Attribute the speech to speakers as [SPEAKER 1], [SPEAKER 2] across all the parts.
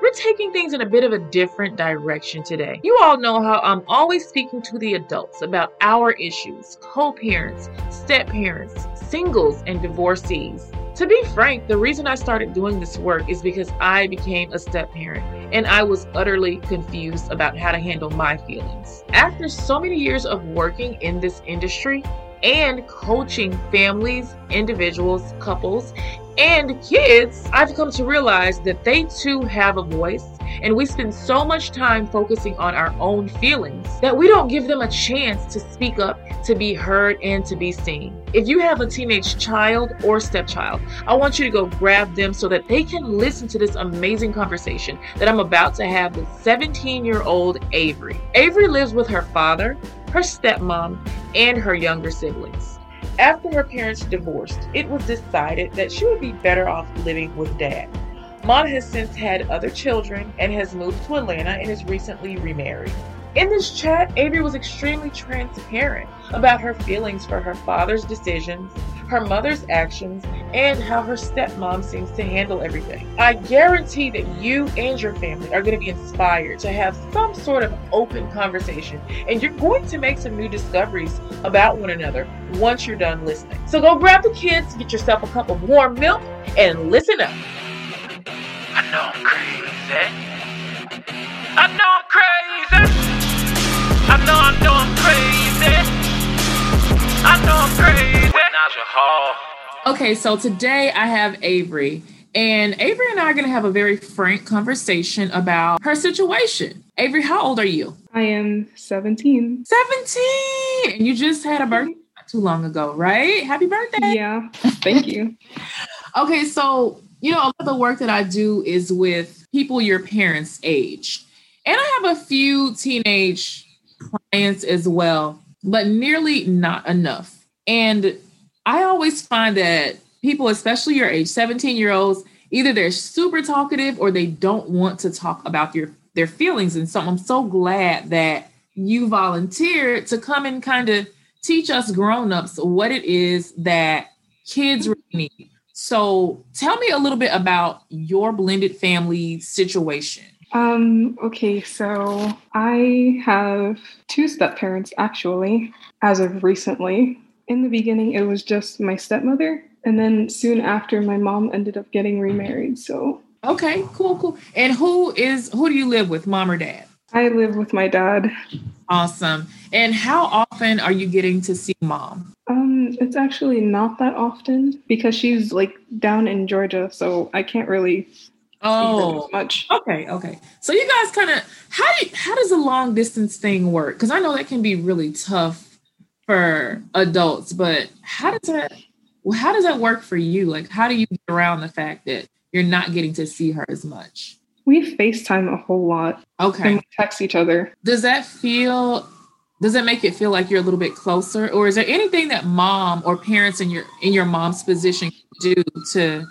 [SPEAKER 1] we're taking things in a bit of a different direction today. You all know how I'm always speaking to the adults about our issues co parents, step parents, singles, and divorcees. To be frank, the reason I started doing this work is because I became a step parent and I was utterly confused about how to handle my feelings. After so many years of working in this industry, and coaching families, individuals, couples, and kids, I've come to realize that they too have a voice. And we spend so much time focusing on our own feelings that we don't give them a chance to speak up, to be heard, and to be seen. If you have a teenage child or stepchild, I want you to go grab them so that they can listen to this amazing conversation that I'm about to have with 17 year old Avery. Avery lives with her father, her stepmom, and her younger siblings. After her parents divorced, it was decided that she would be better off living with dad. Mom has since had other children and has moved to Atlanta and is recently remarried. In this chat, Avery was extremely transparent about her feelings for her father's decisions, her mother's actions, and how her stepmom seems to handle everything. I guarantee that you and your family are going to be inspired to have some sort of open conversation, and you're going to make some new discoveries about one another once you're done listening. So go grab the kids, get yourself a cup of warm milk, and listen up.
[SPEAKER 2] I know I'm crazy. I know I'm crazy. Crazy. Hall.
[SPEAKER 1] Okay, so today I have Avery. And Avery and I are going to have a very frank conversation about her situation. Avery, how old are you?
[SPEAKER 3] I am 17.
[SPEAKER 1] 17! And you just had a birthday not too long ago, right? Happy birthday.
[SPEAKER 3] Yeah, thank you.
[SPEAKER 1] okay, so, you know, a lot of the work that I do is with people your parents' age. And I have a few teenage clients as well, but nearly not enough. And I always find that people, especially your age, 17 year olds, either they're super talkative or they don't want to talk about your their feelings. And so I'm so glad that you volunteered to come and kind of teach us grown-ups what it is that kids really need. So tell me a little bit about your blended family situation.
[SPEAKER 3] Um, okay, so I have two step parents actually, as of recently. In the beginning, it was just my stepmother, and then soon after, my mom ended up getting remarried. So
[SPEAKER 1] okay, cool, cool. And who is who do you live with, mom or dad?
[SPEAKER 3] I live with my dad.
[SPEAKER 1] Awesome. And how often are you getting to see mom?
[SPEAKER 3] Um, it's actually not that often because she's like down in Georgia, so I can't really
[SPEAKER 1] Oh, much. Okay, okay. So you guys kind of how do you, how does a long distance thing work? Because I know that can be really tough for adults, but how does that well, how does that work for you? Like, how do you get around the fact that you're not getting to see her as much?
[SPEAKER 3] We FaceTime a whole lot.
[SPEAKER 1] Okay.
[SPEAKER 3] And text each other.
[SPEAKER 1] Does that feel does that make it feel like you're a little bit closer? Or is there anything that mom or parents in your in your mom's position do to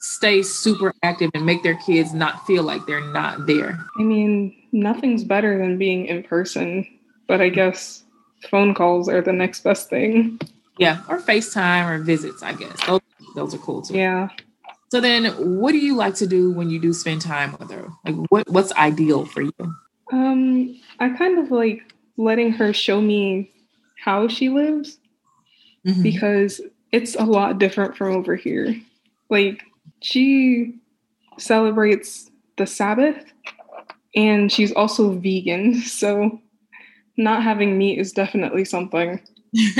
[SPEAKER 1] stay super active and make their kids not feel like they're not there?
[SPEAKER 3] I mean, nothing's better than being in person, but I guess phone calls are the next best thing.
[SPEAKER 1] Yeah, or FaceTime or visits, I guess. Those, those are cool too.
[SPEAKER 3] Yeah.
[SPEAKER 1] So then what do you like to do when you do spend time with her? Like what what's ideal for you?
[SPEAKER 3] Um, I kind of like letting her show me how she lives mm-hmm. because it's a lot different from over here. Like she celebrates the Sabbath and she's also vegan. So not having meat is definitely something.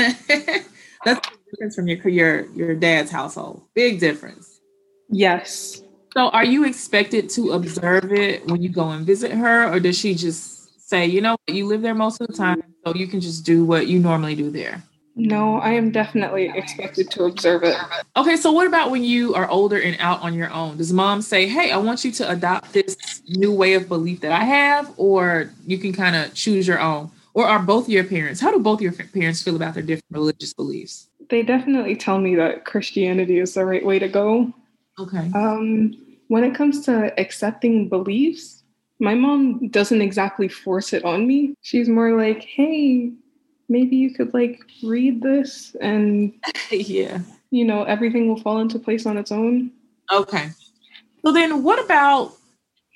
[SPEAKER 1] That's difference from your your your dad's household. Big difference.
[SPEAKER 3] Yes.
[SPEAKER 1] So are you expected to observe it when you go and visit her, or does she just say, you know, you live there most of the time, so you can just do what you normally do there?
[SPEAKER 3] No, I am definitely expected to observe it.
[SPEAKER 1] Okay, so what about when you are older and out on your own? Does mom say, hey, I want you to adopt this new way of belief that I have, or you can kind of choose your own? Or are both your parents, how do both your parents feel about their different religious beliefs?
[SPEAKER 3] They definitely tell me that Christianity is the right way to go.
[SPEAKER 1] Okay.
[SPEAKER 3] Um, when it comes to accepting beliefs, my mom doesn't exactly force it on me. She's more like, hey, maybe you could like read this and
[SPEAKER 1] yeah
[SPEAKER 3] you know everything will fall into place on its own
[SPEAKER 1] okay so then what about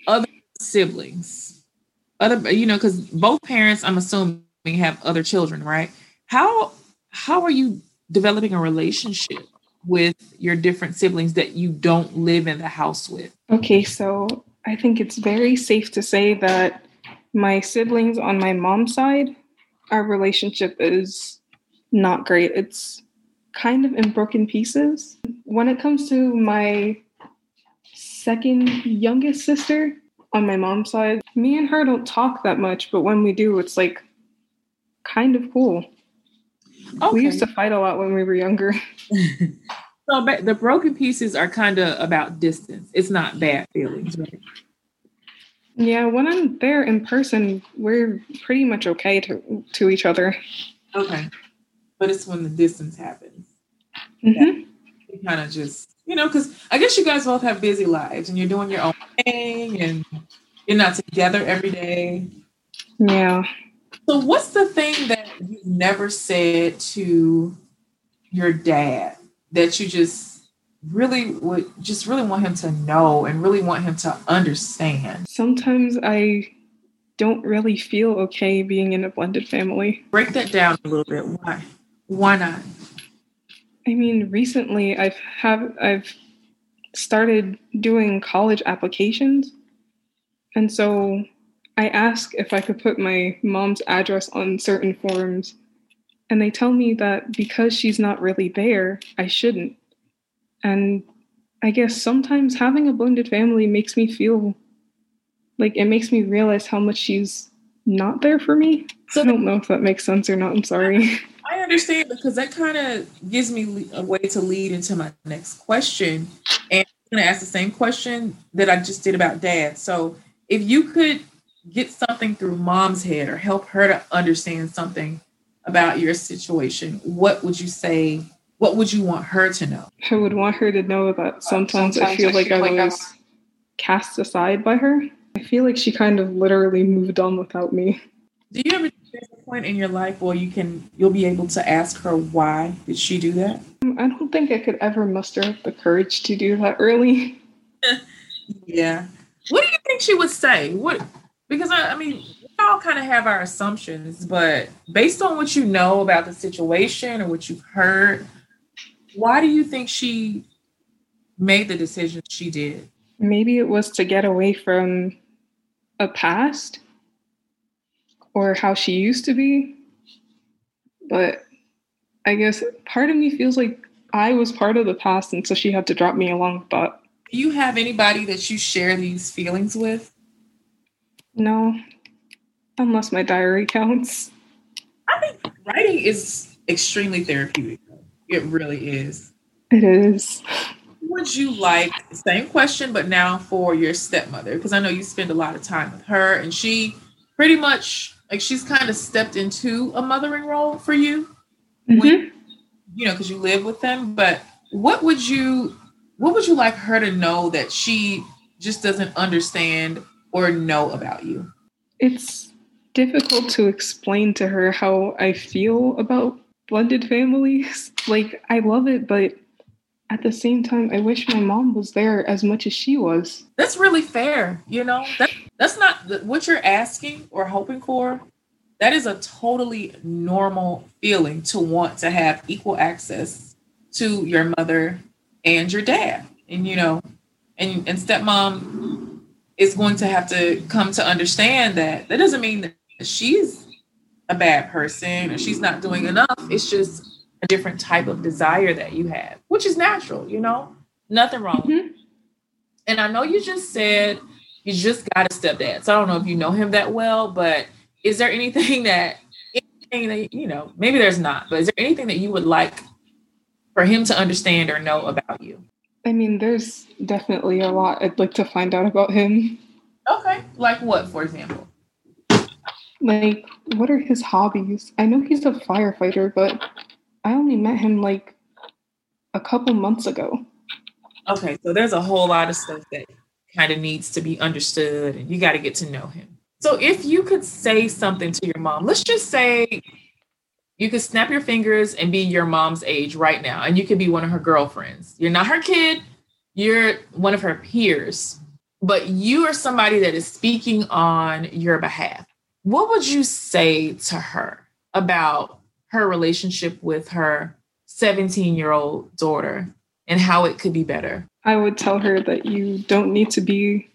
[SPEAKER 1] other siblings, other you know, because both parents, I'm assuming, have other children, right? How how are you developing a relationship with your different siblings that you don't live in the house with?
[SPEAKER 3] Okay, so I think it's very safe to say that my siblings on my mom's side, our relationship is not great. It's kind of in broken pieces. When it comes to my second youngest sister on my mom's side, me and her don't talk that much, but when we do, it's like kind of cool. Okay. We used to fight a lot when we were younger.
[SPEAKER 1] so the broken pieces are kind of about distance. It's not bad feelings, right?
[SPEAKER 3] Yeah, when I'm there in person, we're pretty much okay to to each other.
[SPEAKER 1] Okay, but it's when the distance happens. Mm-hmm. Kind of just, you know, because I guess you guys both have busy lives and you're doing your own thing and you're not together every day.
[SPEAKER 3] Yeah.
[SPEAKER 1] So, what's the thing that you never said to your dad that you just really would just really want him to know and really want him to understand?
[SPEAKER 3] Sometimes I don't really feel okay being in a blended family.
[SPEAKER 1] Break that down a little bit. Why? Why not?
[SPEAKER 3] I mean, recently I've have I've started doing college applications. And so I ask if I could put my mom's address on certain forms, and they tell me that because she's not really there, I shouldn't. And I guess sometimes having a blended family makes me feel like it makes me realize how much she's not there for me. So I don't know if that makes sense or not. I'm sorry.
[SPEAKER 1] Understand because that kind of gives me a way to lead into my next question. And I'm going to ask the same question that I just did about dad. So if you could get something through mom's head or help her to understand something about your situation, what would you say? What would you want her to know?
[SPEAKER 3] I would want her to know that sometimes, sometimes I feel I like I was I'm... cast aside by her. I feel like she kind of literally moved on without me.
[SPEAKER 1] Do you ever get a point in your life where you can you'll be able to ask her why did she do that?
[SPEAKER 3] Um, I don't think I could ever muster up the courage to do that early.
[SPEAKER 1] yeah. What do you think she would say? What because I, I mean, we all kind of have our assumptions, but based on what you know about the situation or what you've heard, why do you think she made the decision she did?
[SPEAKER 3] Maybe it was to get away from a past or how she used to be. But I guess part of me feels like I was part of the past, and so she had to drop me along that.
[SPEAKER 1] Do you have anybody that you share these feelings with?
[SPEAKER 3] No, unless my diary counts.
[SPEAKER 1] I think writing is extremely therapeutic. It really is.
[SPEAKER 3] It is.
[SPEAKER 1] Would you like same question, but now for your stepmother? Because I know you spend a lot of time with her, and she pretty much like she's kind of stepped into a mothering role for you. Mm-hmm. When, you know, because you live with them. But what would you what would you like her to know that she just doesn't understand or know about you?
[SPEAKER 3] It's difficult to explain to her how I feel about blended families. Like, I love it, but at the same time, I wish my mom was there as much as she was.
[SPEAKER 1] That's really fair. You know, that, that's not what you're asking or hoping for. That is a totally normal feeling to want to have equal access to your mother and your dad. And, you know, and, and stepmom is going to have to come to understand that that doesn't mean that she's a bad person or she's not doing enough. It's just a different type of desire that you have, which is natural, you know, nothing wrong. Mm-hmm. And I know you just said you just got a stepdad. So I don't know if you know him that well, but is there anything that, anything that, you know, maybe there's not, but is there anything that you would like for him to understand or know about you?
[SPEAKER 3] I mean, there's definitely a lot I'd like to find out about him.
[SPEAKER 1] Okay. Like what, for example?
[SPEAKER 3] Like, what are his hobbies? I know he's a firefighter, but I only met him like a couple months ago.
[SPEAKER 1] Okay, so there's a whole lot of stuff that kind of needs to be understood, and you got to get to know him. So, if you could say something to your mom, let's just say you could snap your fingers and be your mom's age right now, and you could be one of her girlfriends. You're not her kid, you're one of her peers. but you are somebody that is speaking on your behalf. What would you say to her about her relationship with her 17 year old daughter and how it could be better?
[SPEAKER 3] I would tell her that you don't need to be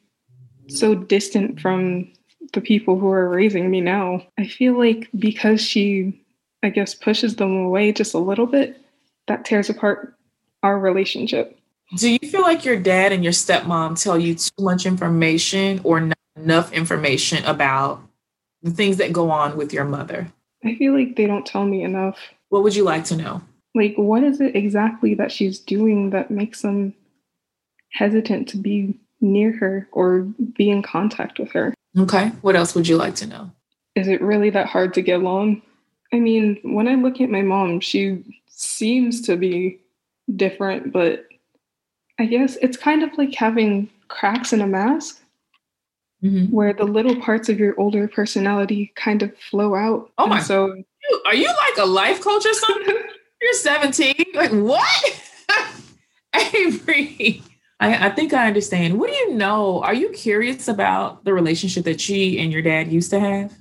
[SPEAKER 3] so distant from the people who are raising me now. I feel like because she, I guess, pushes them away just a little bit, that tears apart our relationship.
[SPEAKER 1] Do you feel like your dad and your stepmom tell you too much information or not enough information about the things that go on with your mother?
[SPEAKER 3] I feel like they don't tell me enough.
[SPEAKER 1] What would you like to know?
[SPEAKER 3] Like, what is it exactly that she's doing that makes them hesitant to be near her or be in contact with her?
[SPEAKER 1] Okay. What else would you like to know?
[SPEAKER 3] Is it really that hard to get along? I mean, when I look at my mom, she seems to be different, but I guess it's kind of like having cracks in a mask mm-hmm. where the little parts of your older personality kind of flow out.
[SPEAKER 1] Oh my! And so are you like a life coach or something? You're 17. Like what? Avery. I, I think I understand. What do you know? Are you curious about the relationship that she and your dad used to have?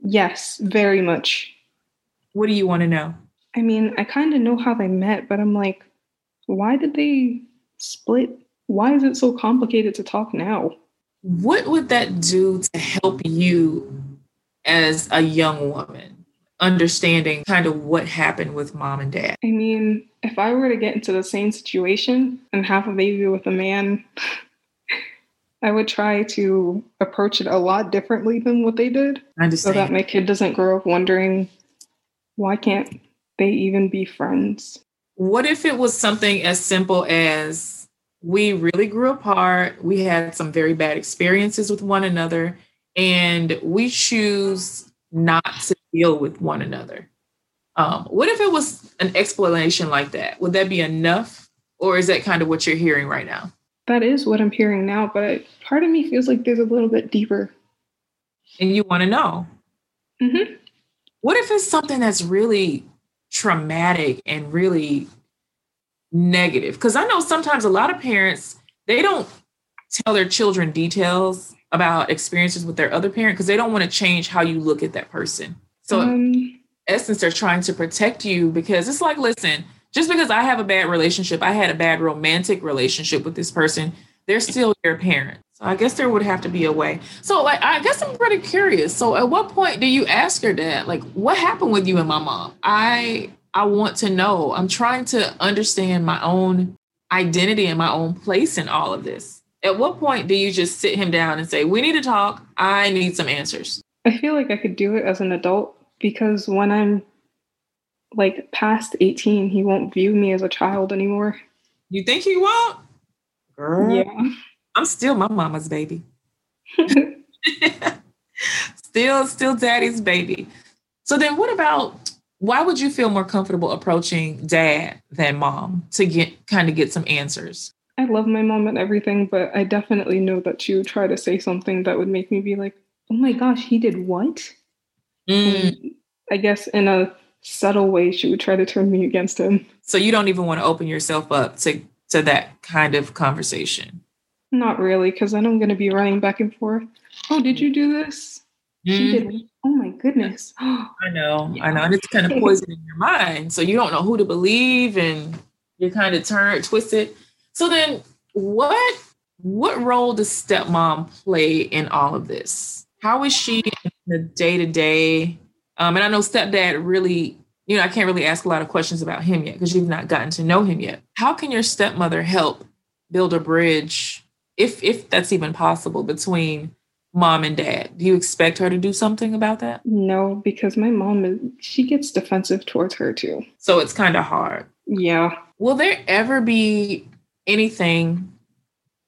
[SPEAKER 3] Yes, very much.
[SPEAKER 1] What do you want to know?
[SPEAKER 3] I mean, I kind of know how they met, but I'm like, why did they split? Why is it so complicated to talk now?
[SPEAKER 1] What would that do to help you as a young woman, understanding kind of what happened with mom and dad?
[SPEAKER 3] I mean, if I were to get into the same situation and have a baby with a man, I would try to approach it a lot differently than what they did. So that my kid doesn't grow up wondering why can't they even be friends?
[SPEAKER 1] What if it was something as simple as we really grew apart. We had some very bad experiences with one another, and we choose not to deal with one another. Um, what if it was an explanation like that? Would that be enough? Or is that kind of what you're hearing right now?
[SPEAKER 3] That is what I'm hearing now, but part of me feels like there's a little bit deeper.
[SPEAKER 1] And you want to know?
[SPEAKER 3] Mm-hmm.
[SPEAKER 1] What if it's something that's really traumatic and really negative. Because i know sometimes a lot of parents they don't tell their children details about experiences with their other parent because they don't want to change how you look at that person. So um, essence they're trying to protect you because it's like listen just because i have a bad relationship i had a bad romantic relationship with this person they're still your parent. So i guess there would have to be a way. So like i guess i'm pretty curious. So at what point do you ask your dad like what happened with you and my mom? I I want to know. I'm trying to understand my own identity and my own place in all of this. At what point do you just sit him down and say, We need to talk? I need some answers?
[SPEAKER 3] I feel like I could do it as an adult because when I'm like past 18, he won't view me as a child anymore.
[SPEAKER 1] You think he won't?
[SPEAKER 3] Girl, yeah.
[SPEAKER 1] I'm still my mama's baby. still, still daddy's baby. So then what about why would you feel more comfortable approaching dad than mom to get kind of get some answers?
[SPEAKER 3] I love my mom and everything, but I definitely know that she would try to say something that would make me be like, oh my gosh, he did what?
[SPEAKER 1] Mm.
[SPEAKER 3] I guess in a subtle way, she would try to turn me against him.
[SPEAKER 1] So you don't even want to open yourself up to, to that kind of conversation?
[SPEAKER 3] Not really, because then I'm going to be running back and forth. Oh, did you do this? Mm. She did mm-hmm. Oh my goodness.
[SPEAKER 1] I know, yeah. I know. And it's kind of poisoning your mind. So you don't know who to believe and you're kind of turned, twisted. So then what what role does stepmom play in all of this? How is she in the day to day? Um, and I know stepdad really, you know, I can't really ask a lot of questions about him yet because you've not gotten to know him yet. How can your stepmother help build a bridge, if if that's even possible, between mom and dad. Do you expect her to do something about that?
[SPEAKER 3] No, because my mom is she gets defensive towards her too.
[SPEAKER 1] So it's kind of hard.
[SPEAKER 3] Yeah.
[SPEAKER 1] Will there ever be anything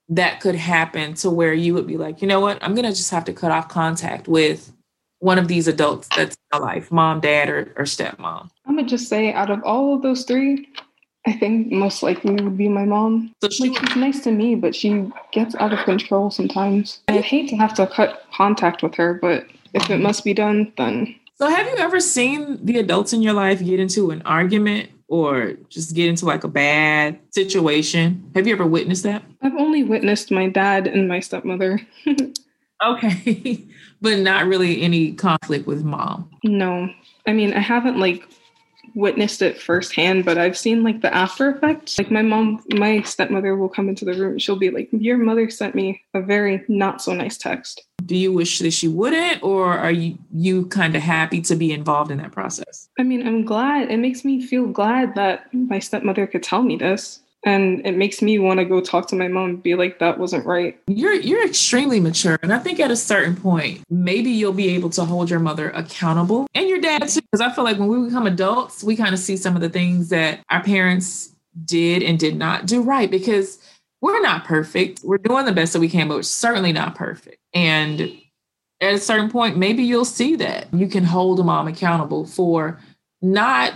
[SPEAKER 1] that could happen to where you would be like, you know what, I'm gonna just have to cut off contact with one of these adults that's in my life, mom, dad, or, or stepmom?
[SPEAKER 3] I'm gonna just say out of all of those three, I think most likely would be my mom. So she, like, she's nice to me, but she gets out of control sometimes. I hate to have to cut contact with her, but if it must be done, then.
[SPEAKER 1] So, have you ever seen the adults in your life get into an argument or just get into like a bad situation? Have you ever witnessed that?
[SPEAKER 3] I've only witnessed my dad and my stepmother.
[SPEAKER 1] okay. but not really any conflict with mom.
[SPEAKER 3] No. I mean, I haven't like witnessed it firsthand, but I've seen like the after effects. Like my mom, my stepmother will come into the room. She'll be like, Your mother sent me a very not so nice text.
[SPEAKER 1] Do you wish that she wouldn't, or are you you kind of happy to be involved in that process?
[SPEAKER 3] I mean, I'm glad. It makes me feel glad that my stepmother could tell me this and it makes me want to go talk to my mom and be like that wasn't right.
[SPEAKER 1] You're you're extremely mature and i think at a certain point maybe you'll be able to hold your mother accountable and your dad too because i feel like when we become adults we kind of see some of the things that our parents did and did not do right because we're not perfect. We're doing the best that we can but we're certainly not perfect. And at a certain point maybe you'll see that you can hold a mom accountable for not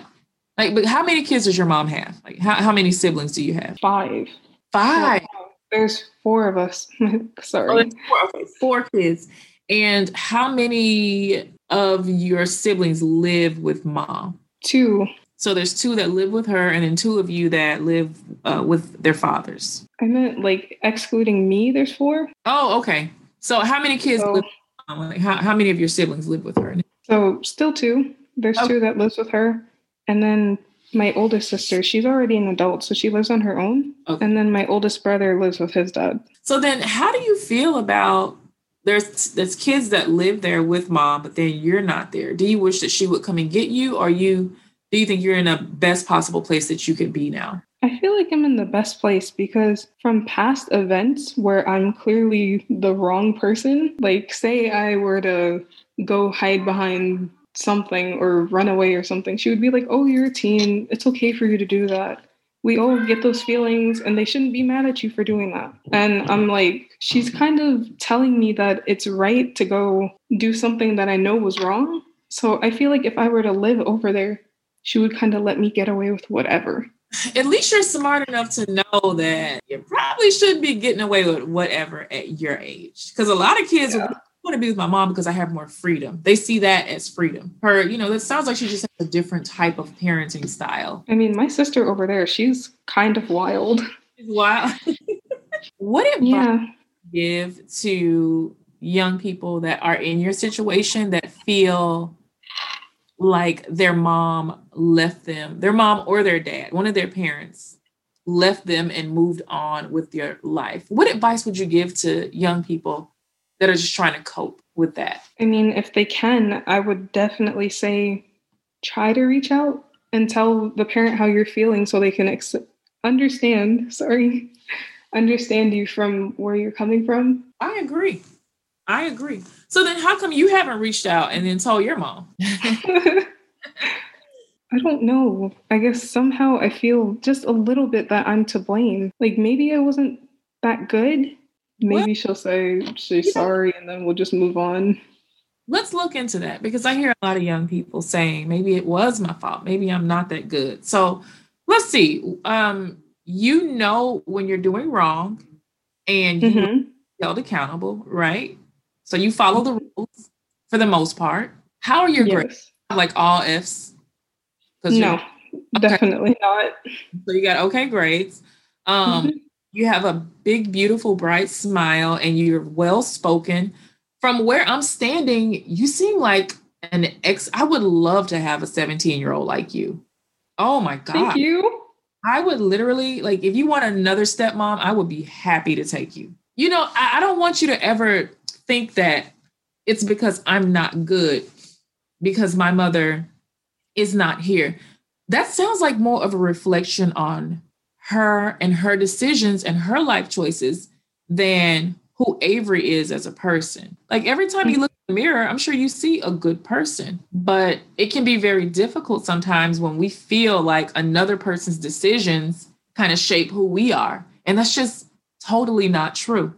[SPEAKER 1] like, but how many kids does your mom have? Like, how, how many siblings do you have?
[SPEAKER 3] Five.
[SPEAKER 1] Five.
[SPEAKER 3] There's four of us. Sorry.
[SPEAKER 1] Oh, four, okay, four kids. And how many of your siblings live with mom?
[SPEAKER 3] Two.
[SPEAKER 1] So there's two that live with her, and then two of you that live uh, with their fathers.
[SPEAKER 3] I meant like excluding me. There's four.
[SPEAKER 1] Oh, okay. So how many kids? So, live, like, how how many of your siblings live with her?
[SPEAKER 3] So still two. There's okay. two that lives with her, and then my oldest sister, she's already an adult, so she lives on her own. Okay. And then my oldest brother lives with his dad.
[SPEAKER 1] So then how do you feel about there's there's kids that live there with mom, but then you're not there. Do you wish that she would come and get you, or you do you think you're in a best possible place that you could be now?
[SPEAKER 3] I feel like I'm in the best place because from past events where I'm clearly the wrong person, like say I were to go hide behind something or run away or something, she would be like, Oh, you're a teen. It's okay for you to do that. We all get those feelings and they shouldn't be mad at you for doing that. And I'm like, she's kind of telling me that it's right to go do something that I know was wrong. So I feel like if I were to live over there, she would kind of let me get away with whatever.
[SPEAKER 1] At least you're smart enough to know that you probably shouldn't be getting away with whatever at your age. Because a lot of kids yeah want to be with my mom because I have more freedom. They see that as freedom. Her, you know, that sounds like she just has a different type of parenting style.
[SPEAKER 3] I mean, my sister over there, she's kind of wild.
[SPEAKER 1] She's wild. what advice yeah. give to young people that are in your situation that feel like their mom left them, their mom or their dad, one of their parents left them and moved on with their life. What advice would you give to young people that are just trying to cope with that?
[SPEAKER 3] I mean, if they can, I would definitely say try to reach out and tell the parent how you're feeling so they can ex- understand, sorry, understand you from where you're coming from.
[SPEAKER 1] I agree. I agree. So then how come you haven't reached out and then told your mom?
[SPEAKER 3] I don't know. I guess somehow I feel just a little bit that I'm to blame. Like maybe I wasn't that good Maybe what? she'll say she's yeah. sorry and then we'll just move on.
[SPEAKER 1] Let's look into that because I hear a lot of young people saying maybe it was my fault. Maybe I'm not that good. So let's see. Um, you know when you're doing wrong and you mm-hmm. held accountable, right? So you follow the rules for the most part. How are your yes. grades? Like all F's?
[SPEAKER 3] No, okay. definitely not.
[SPEAKER 1] So you got okay grades. Um, mm-hmm. You have a big, beautiful, bright smile, and you're well spoken. From where I'm standing, you seem like an ex. I would love to have a 17 year old like you. Oh my God.
[SPEAKER 3] Thank you.
[SPEAKER 1] I would literally, like, if you want another stepmom, I would be happy to take you. You know, I, I don't want you to ever think that it's because I'm not good because my mother is not here. That sounds like more of a reflection on her and her decisions and her life choices than who Avery is as a person. Like every time you mm-hmm. look in the mirror, I'm sure you see a good person, but it can be very difficult sometimes when we feel like another person's decisions kind of shape who we are. And that's just totally not true.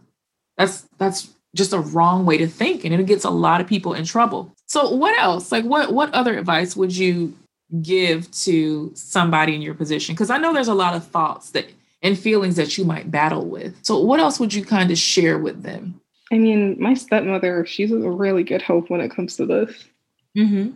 [SPEAKER 1] That's that's just a wrong way to think and it gets a lot of people in trouble. So what else? Like what what other advice would you give to somebody in your position? Because I know there's a lot of thoughts that and feelings that you might battle with. So, what else would you kind of share with them?
[SPEAKER 3] I mean, my stepmother, she's a really good help when it comes to this.
[SPEAKER 1] Mm-hmm.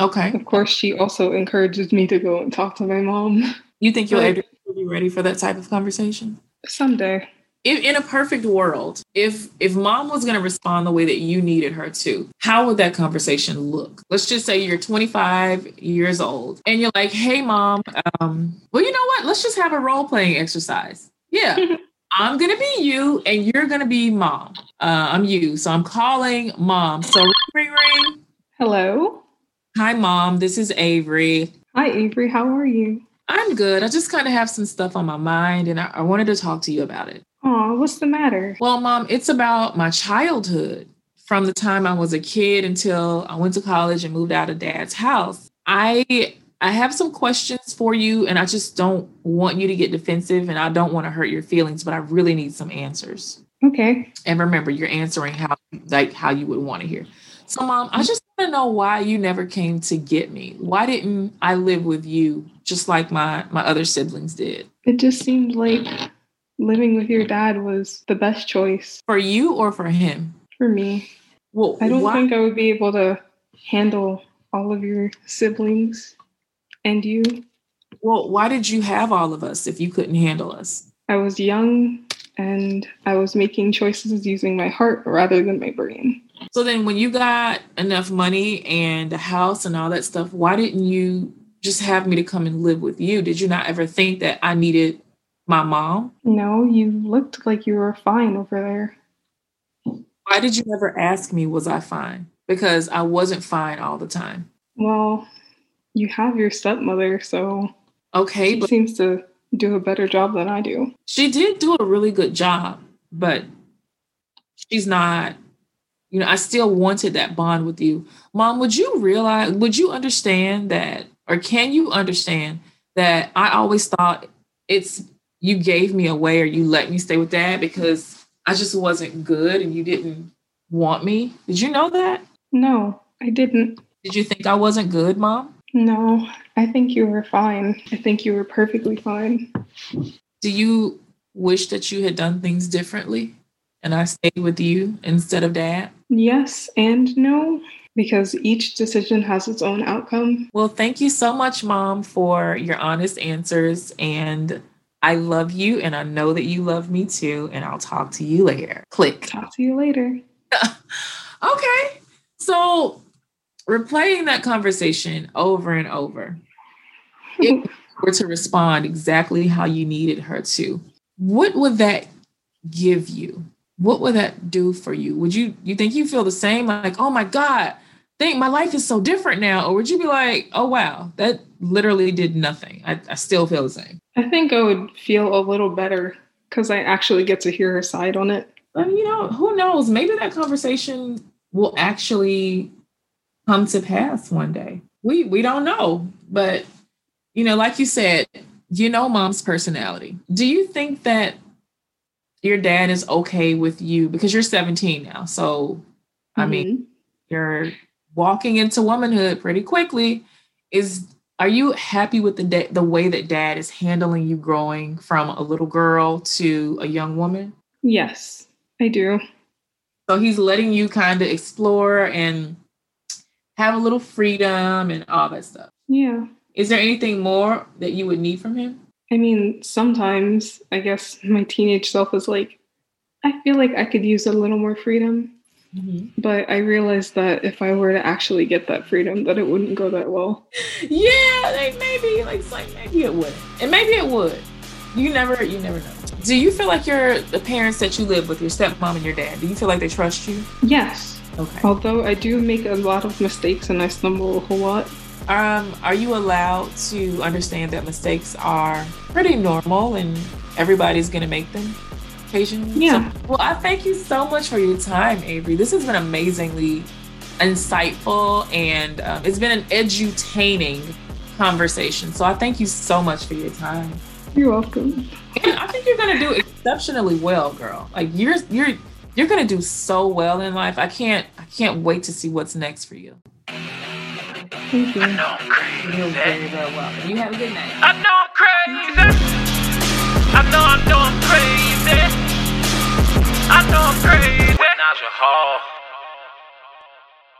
[SPEAKER 1] Okay.
[SPEAKER 3] Of course, she also encourages me to go and talk to my mom.
[SPEAKER 1] You think you'll ever be ready for that type of conversation?
[SPEAKER 3] Someday.
[SPEAKER 1] If in a perfect world, if if mom was going to respond the way that you needed her to, how would that conversation look? Let's just say you're 25 years old and you're like, "Hey, mom, um, well, you know what? Let's just have a role playing exercise. Yeah, I'm gonna be you and you're gonna be mom. Uh, I'm you, so I'm calling mom. So ring, ring, ring.
[SPEAKER 3] Hello.
[SPEAKER 1] Hi, mom. This is Avery.
[SPEAKER 3] Hi, Avery. How are you?
[SPEAKER 1] I'm good. I just kind of have some stuff on my mind, and I, I wanted to talk to you about it.
[SPEAKER 3] Aw, what's the matter?
[SPEAKER 1] Well, mom, it's about my childhood from the time I was a kid until I went to college and moved out of dad's house. I I have some questions for you and I just don't want you to get defensive and I don't want to hurt your feelings, but I really need some answers.
[SPEAKER 3] Okay.
[SPEAKER 1] And remember, you're answering how like how you would want to hear. So, mom, I just want to know why you never came to get me. Why didn't I live with you just like my my other siblings did?
[SPEAKER 3] It just seemed like living with your dad was the best choice
[SPEAKER 1] For you or for him?
[SPEAKER 3] for me.
[SPEAKER 1] Well,
[SPEAKER 3] I don't
[SPEAKER 1] why-
[SPEAKER 3] think I would be able to handle all of your siblings and you.
[SPEAKER 1] Well, why did you have all of us if you couldn't handle us?
[SPEAKER 3] I was young and I was making choices using my heart rather than my brain.
[SPEAKER 1] So then, when you got enough money and a house and all that stuff, why didn't you just have me to come and live with you? Did you not ever think that I needed my mom?
[SPEAKER 3] No, you looked like you were fine over there.
[SPEAKER 1] Why did you never ask me, was I fine? Because I wasn't fine all the time.
[SPEAKER 3] Well, you have your stepmother, so
[SPEAKER 1] Okay,
[SPEAKER 3] she seems to do a better job than I do.
[SPEAKER 1] she did do a really good job, but she's not, you know, I still wanted that bond with you. Mom, would you realize, would you understand that, or can you understand that I always thought it's you gave me away or you let me stay with dad because I just wasn't good and you didn't want me? Did you know that?
[SPEAKER 3] No, I didn't.
[SPEAKER 1] Did you think I wasn't good, mom?
[SPEAKER 3] No, I think you were fine. I think you were perfectly fine.
[SPEAKER 1] Do you wish that you had done things differently and I stayed with you instead of dad?
[SPEAKER 3] Yes and no, because each decision has its own outcome.
[SPEAKER 1] Well, thank you so much, Mom, for your honest answers. And I love you, and I know that you love me too. And I'll talk to you later. Click.
[SPEAKER 3] Talk to you later.
[SPEAKER 1] Okay. So, replaying that conversation over and over, if were to respond exactly how you needed her to, what would that give you? What would that do for you? Would you you think you feel the same? Like, oh my God, think my life is so different now? Or would you be like, oh wow, that literally did nothing. I, I still feel the same.
[SPEAKER 3] I think I would feel a little better because I actually get to hear her side on it.
[SPEAKER 1] But you know, who knows? Maybe that conversation will actually come to pass one day. We we don't know, but you know, like you said, you know mom's personality. Do you think that your dad is okay with you because you're 17 now? So I mean,
[SPEAKER 3] Mhm.
[SPEAKER 1] you're walking into womanhood pretty quickly. Is are you happy with the da- the way that dad is handling you growing from a little girl to a young woman?
[SPEAKER 3] yes, I do.
[SPEAKER 1] So he's letting you kind of explore and have a little freedom and all that stuff.
[SPEAKER 3] Yeah.
[SPEAKER 1] Is there anything more that you would need from him?
[SPEAKER 3] I mean, sometimes I guess my teenage self is like, I feel like I could use a little more freedom. But I realized that if I were to actually get that freedom, that it wouldn't go that well.
[SPEAKER 1] Yeah, like maybe, like, like maybe it would, and maybe it would. You never, you never know. Do you feel like your the parents that you live with, your stepmom and your dad, do you feel like they trust you?
[SPEAKER 3] Yes.
[SPEAKER 1] Okay.
[SPEAKER 3] Although I do make a lot of mistakes and I stumble a whole lot.
[SPEAKER 1] Um, are you allowed to understand that mistakes are pretty normal and everybody's gonna make them occasionally?
[SPEAKER 3] Yeah.
[SPEAKER 1] So- well, I thank you so much for your time, Avery. This has been amazingly insightful and um, it's been an edutaining conversation. So I thank you so much for your time.
[SPEAKER 3] You're welcome.
[SPEAKER 1] And I think you're gonna do exceptionally well, girl. Like you're you're you're gonna do so well in life. I can't I can't wait to see what's next for you.
[SPEAKER 3] Thank you.
[SPEAKER 2] I know I'm crazy.
[SPEAKER 1] You're very, very welcome. You have a good night.
[SPEAKER 2] I know I'm crazy. I know I know I'm crazy. Crazy. Naja Hall.